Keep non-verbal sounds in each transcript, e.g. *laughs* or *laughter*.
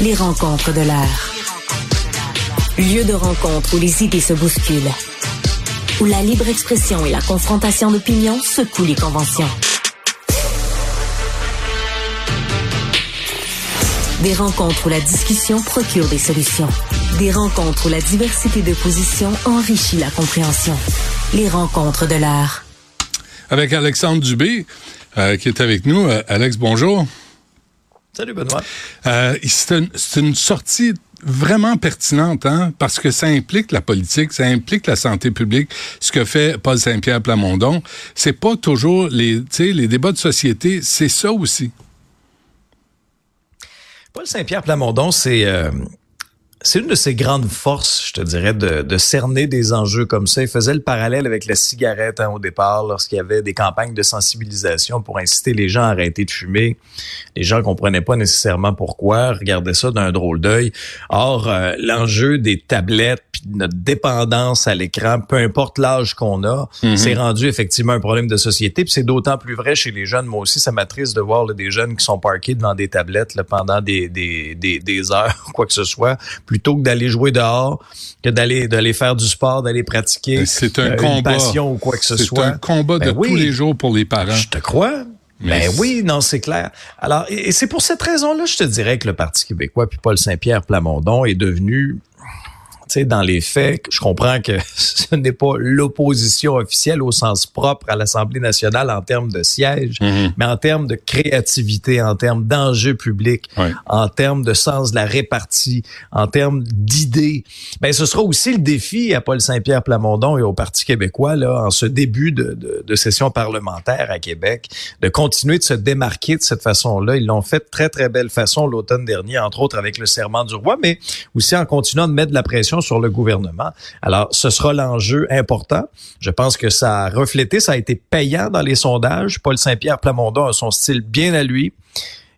Les rencontres de l'air. Lieu de rencontre où les idées se bousculent. Où la libre expression et la confrontation d'opinions secouent les conventions. Des rencontres où la discussion procure des solutions. Des rencontres où la diversité de positions enrichit la compréhension. Les rencontres de l'art. Avec Alexandre Dubé, euh, qui est avec nous. Euh, Alex, bonjour. Salut Benoît. Euh, c'est une, sortie vraiment pertinente, hein, parce que ça implique la politique, ça implique la santé publique, ce que fait Paul Saint-Pierre Plamondon. C'est pas toujours les, les débats de société, c'est ça aussi. Paul Saint-Pierre Plamondon, c'est c'est une de ses grandes forces, je te dirais, de, de, cerner des enjeux comme ça. Il faisait le parallèle avec la cigarette hein, au départ, lorsqu'il y avait des campagnes de sensibilisation pour inciter les gens à arrêter de fumer. Les gens comprenaient pas nécessairement pourquoi, regardaient ça d'un drôle d'œil. Or, euh, l'enjeu des tablettes, puis notre dépendance à l'écran, peu importe l'âge qu'on a, mhm. c'est rendu effectivement un problème de société. Puis c'est d'autant plus vrai chez les jeunes. Moi aussi, ça m'attriste de voir des jeunes qui sont parqués devant des tablettes là, pendant des, des, des, des heures, quoi que ce soit plutôt que d'aller jouer dehors, que d'aller d'aller faire du sport, d'aller pratiquer c'est un euh, combat. une passion ou quoi que ce soit. C'est un combat de ben tous les jours pour les parents. Je te crois. Mais ben oui, non, c'est clair. Alors, et, c'est pour cette raison-là, je te dirais que le Parti québécois puis Paul Saint-Pierre Plamondon est devenu sais, dans les faits, je comprends que *laughs* ce n'est pas l'opposition officielle au sens propre à l'Assemblée nationale en termes de sièges, mhm. mais en termes de créativité, en termes d'enjeux publics, en termes de sens de la répartie, en termes d'idées. Ben, ce sera aussi le défi à Paul Saint-Pierre Plamondon et au Parti québécois, là, en ce début de, de, de session parlementaire à Québec, de continuer de se démarquer de cette façon-là. Ils l'ont fait de très, très belle façon l'automne dernier, entre autres avec le serment du roi, mais aussi en continuant de mettre de la pression sur le gouvernement. Alors, ce sera l'enjeu important. Je pense que ça a reflété, ça a été payant dans les sondages. Paul Saint-Pierre Plamondon a son style bien à lui.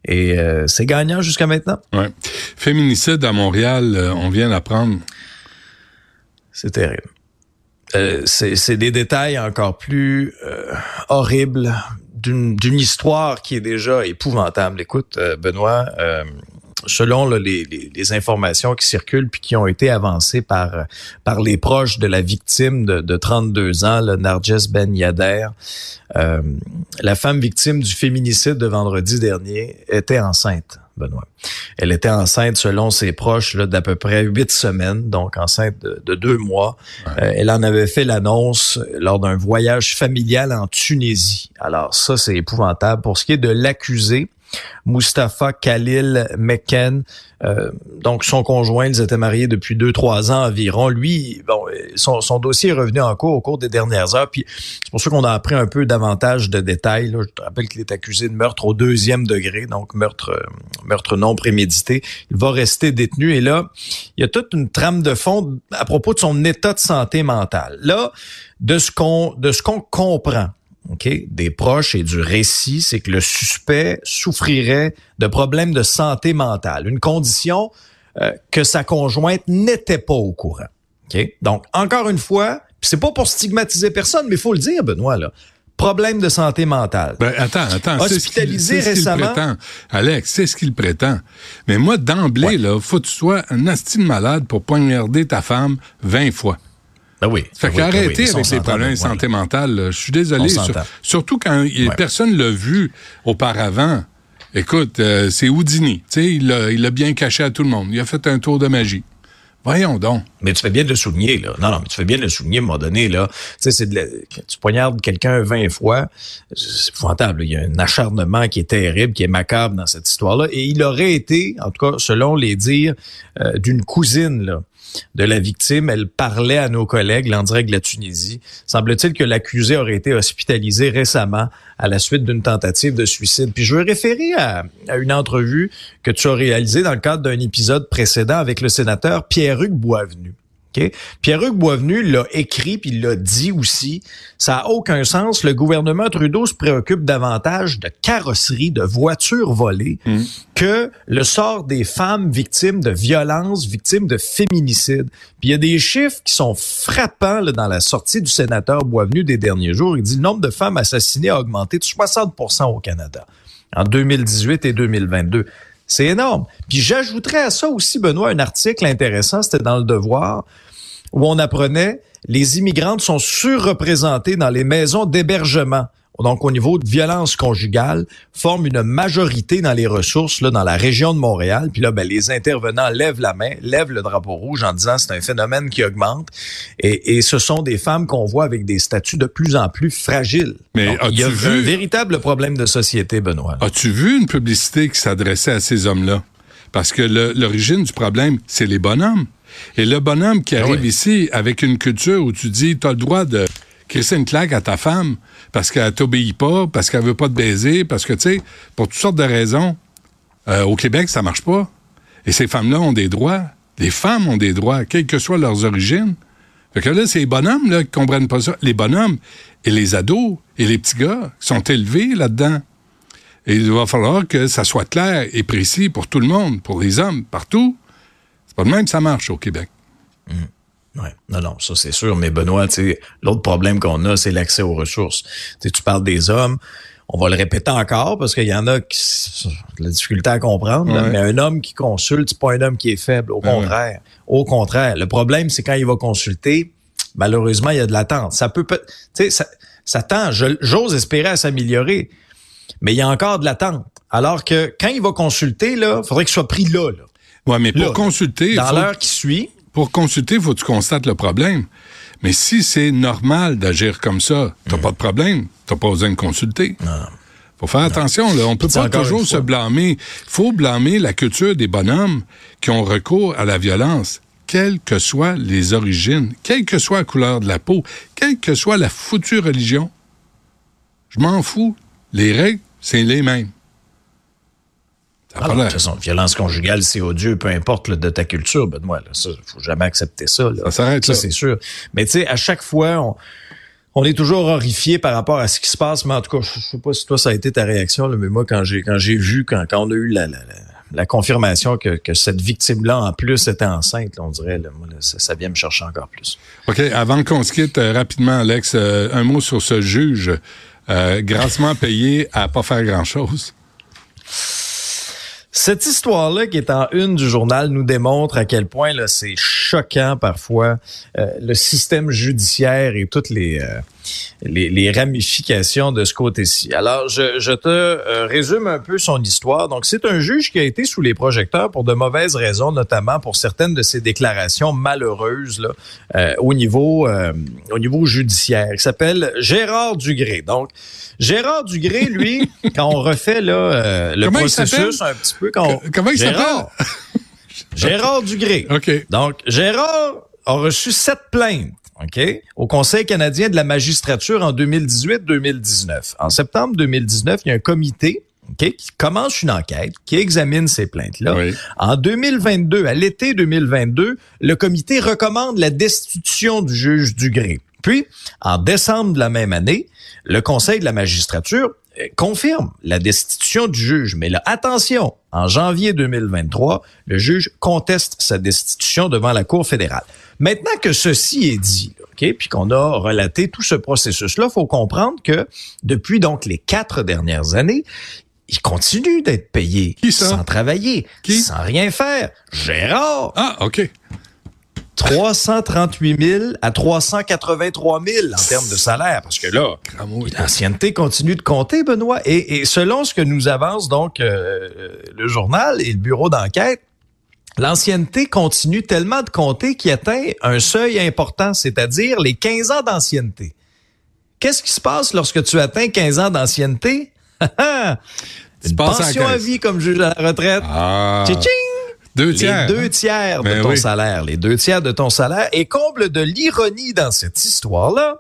Et euh, c'est gagnant jusqu'à maintenant. Ouais. Féminicide à Montréal, euh, on vient d'apprendre. C'est terrible. Euh, c'est des détails encore plus horribles d'une histoire qui est déjà épouvantable. Écoute, Benoît, selon les, les, informations qui circulent puis qui ont été avancées par par les proches de la victime de, de 32 ans, le Narges Ben Yader, euh, la femme victime du féminicide de vendredi dernier était enceinte. Benoît. Elle était enceinte, selon ses proches, d'à peu près huit semaines, donc enceinte de, deux mois. Euh, elle en avait fait l'annonce lors d'un voyage familial en Tunisie. Alors ça, c'est épouvantable. Pour ce qui est de l'accusé, Mustapha Khalil Mekken. Euh, donc, son conjoint, ils étaient mariés depuis deux, trois ans environ. Lui, bon, son, son, dossier est revenu en cours au cours des dernières heures. Puis, c'est pour ça qu'on a appris un peu davantage de détails. Je te rappelle qu'il est accusé de meurtre au deuxième degré, donc meurtre, euh, meurtre non prémédité. Il va rester détenu. Et là, il y a toute une trame de fond à propos de son état de santé mentale. Là, de ce qu'on, de ce qu'on comprend des proches et du récit, c'est que le suspect souffrirait de problèmes de santé mentale, une condition euh, que sa conjointe n'était pas au courant. Donc, encore une fois, c'est pas pour stigmatiser personne, mais il faut le dire, Benoît, là. Problème de santé mentale. Ben, attends, attends. Hospitalisé ce récemment. prétend. Alex, c'est ce qu'il prétend. Mais moi, d'emblée, là, faut que tu sois un astime malade pour poignarder ta femme 20 fois. Ben oui. Fait ben qu'arrêtez ben avec les problèmes de santé mentale. Je suis désolé. surtout quand personne l'a vu auparavant. Écoute, euh, c'est Houdini. il l'a bien caché à tout le monde. Il a fait un tour de magie. Voyons donc. Mais tu fais bien de le souligner, là. Non, non, mais tu fais bien de le souligner à un moment donné, là. Tu sais, c'est de tu poignardes quelqu'un 20 fois, c'est épouvantable. Il y a un acharnement qui est terrible, qui est macabre dans cette histoire-là. Et il aurait été, en tout cas, selon les dires euh, d'une cousine, là, de la victime. Elle parlait à nos collègues de la Tunisie. Semble-t-il que l'accusé aurait été hospitalisé récemment à la suite d'une tentative de suicide. Puis je veux référer à, à une entrevue que tu as réalisée dans le cadre d'un épisode précédent avec le sénateur Pierre-Hugues Boisvenu. Pierre-Hugues Boisvenu l'a écrit puis l'a dit aussi. Ça a aucun sens. Le gouvernement Trudeau se préoccupe davantage de carrosseries, de voitures volées, mm. que le sort des femmes victimes de violences, victimes de féminicide. Puis il y a des chiffres qui sont frappants là, dans la sortie du sénateur Boisvenu des derniers jours. Il dit le nombre de femmes assassinées a augmenté de 60% au Canada en 2018 et 2022 C'est énorme. Puis j'ajouterais à ça aussi, Benoît, un article intéressant, c'était dans le Devoir, où on apprenait les immigrantes sont surreprésentées dans les maisons d'hébergement donc au niveau de violence conjugale, forme une majorité dans les ressources là, dans la région de Montréal. Puis là, ben, les intervenants lèvent la main, lèvent le drapeau rouge en disant c'est un phénomène qui augmente. Et, et ce sont des femmes qu'on voit avec des statuts de plus en plus fragiles. Mais il y a vu... un véritable problème de société, Benoît. As-tu vu une publicité qui s'adressait à ces hommes-là? Parce que l'origine du problème, c'est les bonhommes. Et le bonhomme qui ah arrive ici avec une culture où tu dis, tu as le droit de crisser une claque à ta femme parce qu'elle t'obéit pas, parce qu'elle veut pas te baiser, parce que, tu sais, pour toutes sortes de raisons, euh, au Québec, ça marche pas. Et ces femmes-là ont des droits. Les femmes ont des droits, quelles que soient leurs origines. Fait que là, c'est les bonhommes là, qui comprennent pas ça. Les bonhommes et les ados et les petits gars sont élevés là-dedans. Et il va falloir que ça soit clair et précis pour tout le monde, pour les hommes, partout. C'est pas de même que ça marche au Québec. Mmh. Ouais. Non, non, ça c'est sûr. Mais Benoît, l'autre problème qu'on a, c'est l'accès aux ressources. tu parles des hommes. On va le répéter encore parce qu'il y en a qui la difficulté à comprendre. mais un homme qui consulte, c'est pas un homme qui est faible. Au contraire. Au contraire. Le problème, c'est quand il va consulter, malheureusement, il y a de l'attente. Ça peut, tu sais, ça, ça tend. J'ose espérer à s'améliorer, mais il y a encore de l'attente. Alors que quand il va consulter, là, faudrait qu'il soit pris là. là. Ouais, mais pour consulter, dans l'heure qui suit, pour consulter, il faut que tu constates le problème. Mais si c'est normal d'agir comme ça, t'as mm. pas de problème. T'as pas besoin de consulter. Non. Faut faire attention, là. On peut pas toujours se blâmer. Faut blâmer la culture des bonhommes qui ont recours à la violence, quelles que soient les origines, quelle que soit la couleur de la peau, quelle que soit la foutue religion. Je m'en fous. Les règles, c'est les mêmes. Ah, de toute façon, violence conjugale, c'est odieux, peu importe le de ta culture, Benoît. Là, ça, faut jamais accepter ça. Ça s'arrête Ça, c'est sûr. Mais tu sais, à chaque fois, on, est toujours horrifié par rapport à ce qui se passe. Mais en tout cas, je sais pas si toi, ça a été ta réaction, là, mais moi, quand j'ai quand j'ai vu, quand, quand on a eu la, la, la, confirmation que, que cette victime-là, en plus, était enceinte, on dirait, là, moi, ça, ça, vient me chercher encore plus. OK. Avant qu'on se quitte, euh, rapidement, Alex, euh, un mot sur ce juge euh, grassement payé à pas faire grand-chose. Cette histoire-là qui est en une du journal nous démontre à quel point c'est choquant parfois euh, le système judiciaire et toutes les, euh, les, les, ramifications de ce côté-ci. Alors, je, je te euh, résume un peu son histoire. Donc, c'est un juge qui a été sous les projecteurs pour de mauvaises raisons, notamment pour certaines de ses déclarations malheureuses là, au niveau au niveau judiciaire. Il s'appelle Gérard Dugré. Donc, Gérard Dugré, lui, *laughs* quand on refait là, le processus un petit peu, quand comment il s'appelle? *laughs* Gérard Dugré. OK. Donc, Gérard a reçu sept plaintes. OK, au Conseil canadien de la magistrature en 2018-2019. En septembre 2019, il y a un comité qui commence une enquête, qui examine ces plaintes-là. En 2022, à l'été 2022, le comité recommande la destitution du juge Dugré. Puis, en décembre de la même année, le Conseil de la magistrature euh, confirme la destitution du juge. Mais là, attention, en janvier 2023, le juge conteste sa destitution devant la Cour fédérale. Maintenant que ceci est dit, ok, puis qu'on a relaté tout ce processus-là, faut comprendre que depuis donc les quatre dernières années, il continue d'être payé sans travailler, sans rien faire. Gérard. Ah, OK. 338 000 à 383 000 en termes de salaire. Parce que là, l'ancienneté continue de compter, Benoît. Et, selon ce que nous avance donc euh, le journal et le bureau d'enquête, l'ancienneté continue tellement de compter qu'il atteint un seuil important, c'est-à-dire les 15 ans d'ancienneté. Qu'est-ce qui se passe lorsque tu atteins 15 ans d'ancienneté? *laughs* Une pension à, vie comme juge à la retraite. Ah. Deux tiers. Les deux tiers de ben ton salaire. Les deux tiers de ton salaire. Et comble de l'ironie dans cette histoire-là,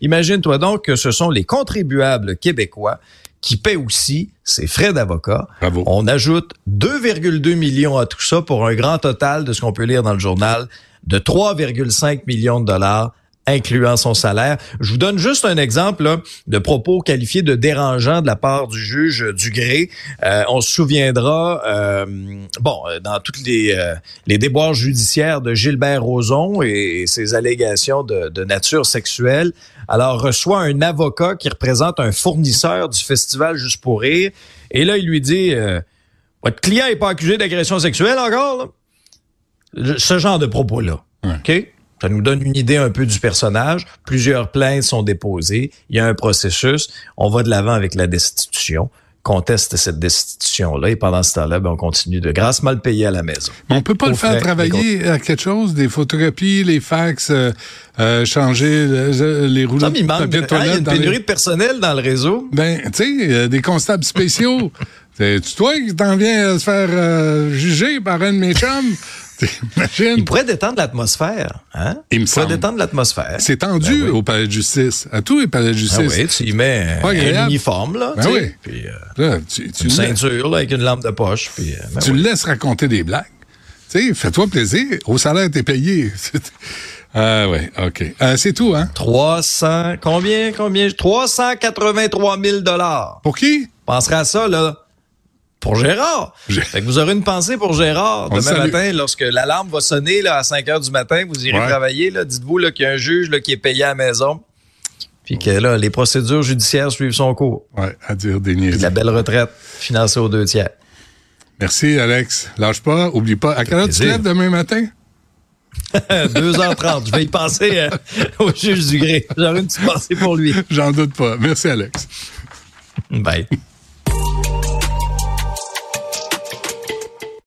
imagine-toi donc que ce sont les contribuables québécois qui paient aussi ses frais d'avocat. On ajoute 2,2 millions à tout ça pour un grand total de ce qu'on peut lire dans le journal de 3,5 millions de dollars incluant son salaire. Je vous donne juste un exemple de propos qualifiés de dérangeants de la part du juge Dugré. Euh, on se souviendra, euh, bon, dans toutes les, euh, les déboires judiciaires de Gilbert Rozon et, ses allégations de, de, nature sexuelle. Alors, reçoit un avocat qui représente un fournisseur du festival Juste pour rire. Et là, il lui dit... Votre client n'est pas accusé d'agression sexuelle encore, là? Ce genre de propos-là. OK? Ça nous donne une idée un peu du personnage. Plusieurs plaintes sont déposées. Il y a un processus. On va de l'avant avec la destitution conteste cette destitution-là. Et pendant ce temps-là, ben, on continue de grâce mal payer à la maison. Mais on peut pas le faire travailler à quelque chose, des photocopies, les fax, euh, euh, changer les rouleaux de papier de toilette. Il y a une pénurie de personnel dans le réseau. Ben, tu sais, des constables spéciaux. *laughs* C'est toi qui t'en viens à se faire juger par un de mes chums? Il pourrait détendre l'atmosphère. Hein? Il me pourrait détendre l'atmosphère. C'est tendu ben au palais de justice. À tous les palais de justice. Ah oui, tu y mets un uniforme, là. Ben oui. Puis, euh, tu, une ceinture là, avec une lampe de poche. Puis, euh, ben tu le laisses raconter des blagues. Tu sais, fais-toi plaisir. Au salaire, t'es payé. *laughs* Ah oui, OK. Euh, c'est tout, hein? 300, combien, combien? 383 000 Pour qui? Penserais à ça, là pour Gérard. Fait que vous aurez une pensée pour Gérard demain matin, lorsque l'alarme va sonner là, à 5 heures du matin, vous irez travailler. Dites-vous qu'il y a un juge là, qui est payé à la maison. Puis que là, les procédures judiciaires suivent son cours. Oui, à dire des niaiseries. la belle retraite financée aux deux tiers. Merci, Alex. Lâche pas, oublie pas. À quelle heure tu te lèves demain matin? *laughs* 2h30. Je vais y penser euh, *laughs* au juge du gré. J'aurai une petite pensée pour lui. J'en doute pas. Merci, Alex. Bye.